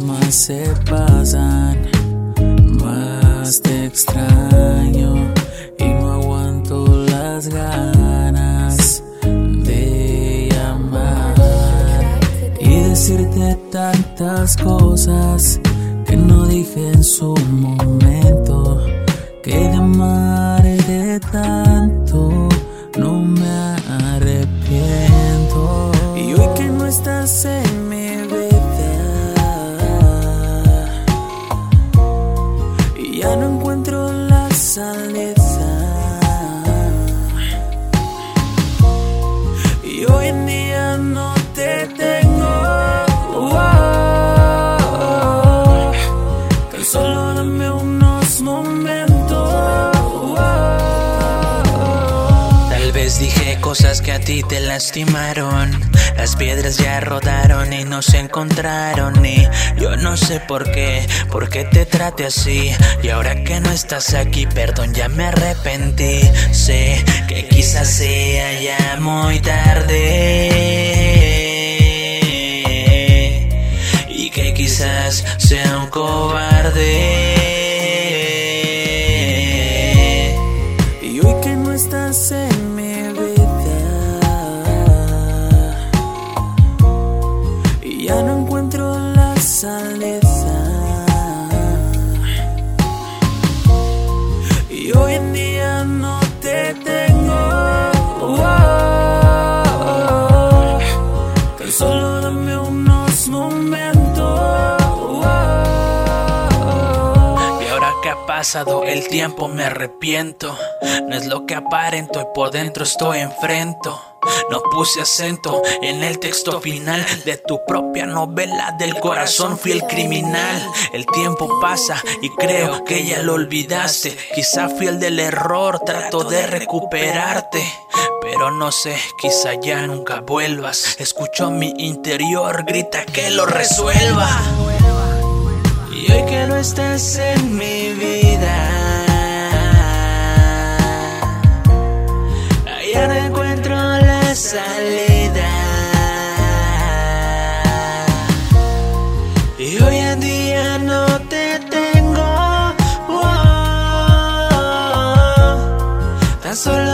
más se pasan, más te extraño y no aguanto las ganas de llamar y decirte tantas cosas que no dije en su momento, cosas que a ti te lastimaron. Las piedras ya rodaron y no se encontraron. Y yo no sé por qué, por qué te trate así. Y ahora que no estás aquí, perdón, ya me arrepentí. Sé que quizás sea ya muy tarde. Y que quizás sea un cobarde. Y hoy en día no te tengo. Tan solo dame unos momentos. Y ahora que ha pasado el tiempo me arrepiento. No es lo que aparento y por dentro estoy enfrento. No puse acento en el texto final de tu propia novela del corazón fui el criminal. El tiempo pasa y creo que ya lo olvidaste. Quizá fui el del error, trato de recuperarte. Pero no sé, quizá ya nunca vuelvas. Escucho mi interior, grita que lo resuelva. Y hoy que no estás en mi vida, Y hoy en día no te tengo. wow. Tan solo